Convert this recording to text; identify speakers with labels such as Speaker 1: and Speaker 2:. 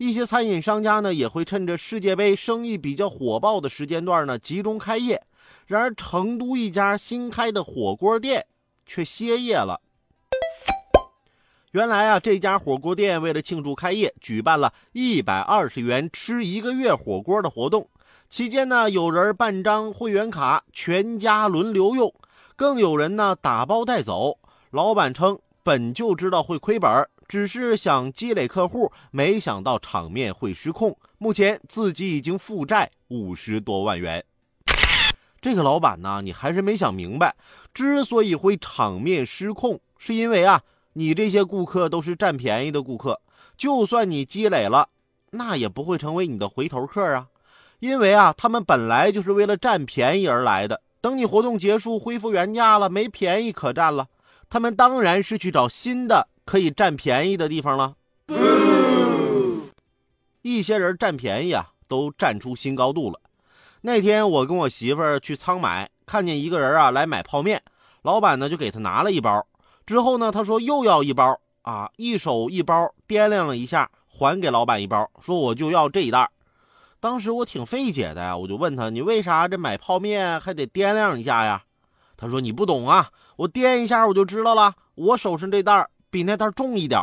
Speaker 1: 一些餐饮商家呢，也会趁着世界杯生意比较火爆的时间段呢，集中开业。然而，成都一家新开的火锅店却歇业了。原来啊，这家火锅店为了庆祝开业，举办了一百二十元吃一个月火锅的活动。期间呢，有人办张会员卡，全家轮流用，更有人呢打包带走。老板称，本就知道会亏本。只是想积累客户，没想到场面会失控。目前自己已经负债五十多万元。这个老板呢，你还是没想明白，之所以会场面失控，是因为啊，你这些顾客都是占便宜的顾客，就算你积累了，那也不会成为你的回头客啊，因为啊，他们本来就是为了占便宜而来的。等你活动结束，恢复原价了，没便宜可占了，他们当然是去找新的。可以占便宜的地方了，一些人占便宜啊，都占出新高度了。那天我跟我媳妇儿去仓买，看见一个人啊来买泡面，老板呢就给他拿了一包，之后呢他说又要一包啊，一手一包掂量了一下，还给老板一包，说我就要这一袋。当时我挺费解的呀，我就问他，你为啥这买泡面还得掂量一下呀？他说你不懂啊，我掂一下我就知道了，我手上这袋。比那袋重一点